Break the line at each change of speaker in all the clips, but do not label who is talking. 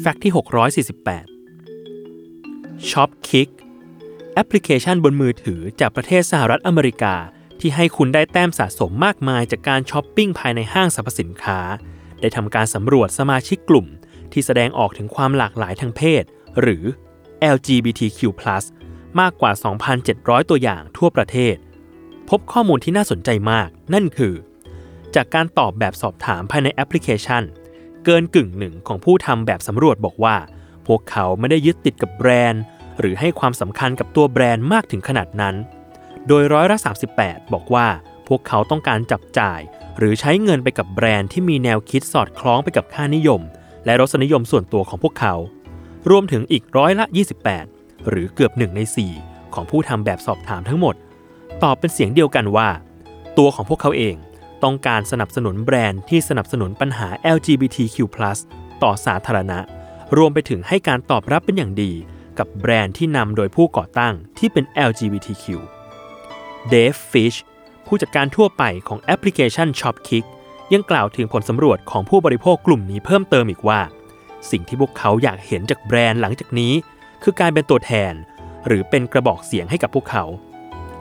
Fact ที่ 648 Shopkick แอปพลิเคชันบนมือถือจากประเทศสหรัฐอเมริกา ที่ให้คุณได้แต้มสะสมมากมายจากการช้อปปิ้งภายในห้างสรรพสินค้า ได้ทำการสำรวจสมาชิกกลุ่ม ที่แสดงออกถึงความหลากหลายทางเพศ หรือ LGBTQ+ มากกว่า 2,700 ตัวอย่างทั่วประเทศ พบข้อมูลที่น่าสนใจมาก นั่นคือ จากการตอบแบบสอบถามภายในแอปพลิเคชัน เกินกึ่งหนึ่งของผู้ทำแบบสำรวจบอกว่า พวกเขาไม่ได้ยึดติดกับแบรนด์ หรือให้ความสำคัญกับตัวแบรนด์มากถึงขนาดนั้น โดยร้อยละ38 บอกว่า พวกเขาต้องการจับจ่าย หรือใช้เงินไปกับแบรนด์ที่มีแนวคิดสอดคล้องไปกับค่านิยม และรสนิยมส่วนตัวของพวกเขา รวมถึงอีกร้อยละ 28 หรือเกือบหนึ่งใน 4 ของผู้ทำแบบสอบถามทั้งหมด ตอบเป็นเสียงเดียวกันว่า ตัวของพวกเขาเอง ต้องการสนับสนุนแบรนด์ที่สนับสนุนปัญหา LGBTQ+ ต่อสาธารณะ รวมไปถึงให้การตอบรับเป็นอย่างดี กับแบรนด์ที่นำโดยผู้ก่อตั้งที่เป็น LGBTQ Dave Fish ผู้จัดการทั่วไปของแอปพลิเคชัน Shopkick ยังกล่าวถึงผลสำรวจของผู้บริโภคกลุ่มนี้เพิ่มเติมอีกว่า สิ่งที่พวกเขาอยากเห็นจากแบรนด์หลังจากนี้ คือการเป็นตัวแทน หรือเป็นกระบอกเสียงให้กับพวกเขา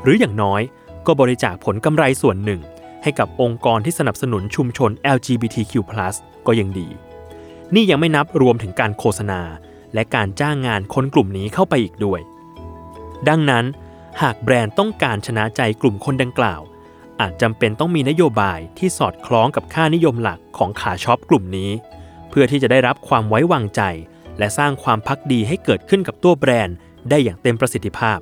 หรืออย่างน้อยก็บริจาคผลกำไรส่วนหนึ่ง ให้กับองค์กรที่สนับสนุนชุมชน LGBTQ+ ก็ยังดี นี่ยังไม่นับรวมถึงการโฆษณา และการจ้างงานคนกลุ่มนี้เข้าไปอีกด้วย ดังนั้น หากแบรนด์ต้องการชนะใจกลุ่มคนดังกล่าว อาจจำเป็นต้องมีนโยบายที่สอดคล้องกับค่านิยมหลักของขาช็อปกลุ่มนี้ เพื่อที่จะได้รับความไว้วางใจ และสร้างความพักดีให้เกิดขึ้นกับตัวแบรนด์ได้อย่างเต็มประสิทธิภาพ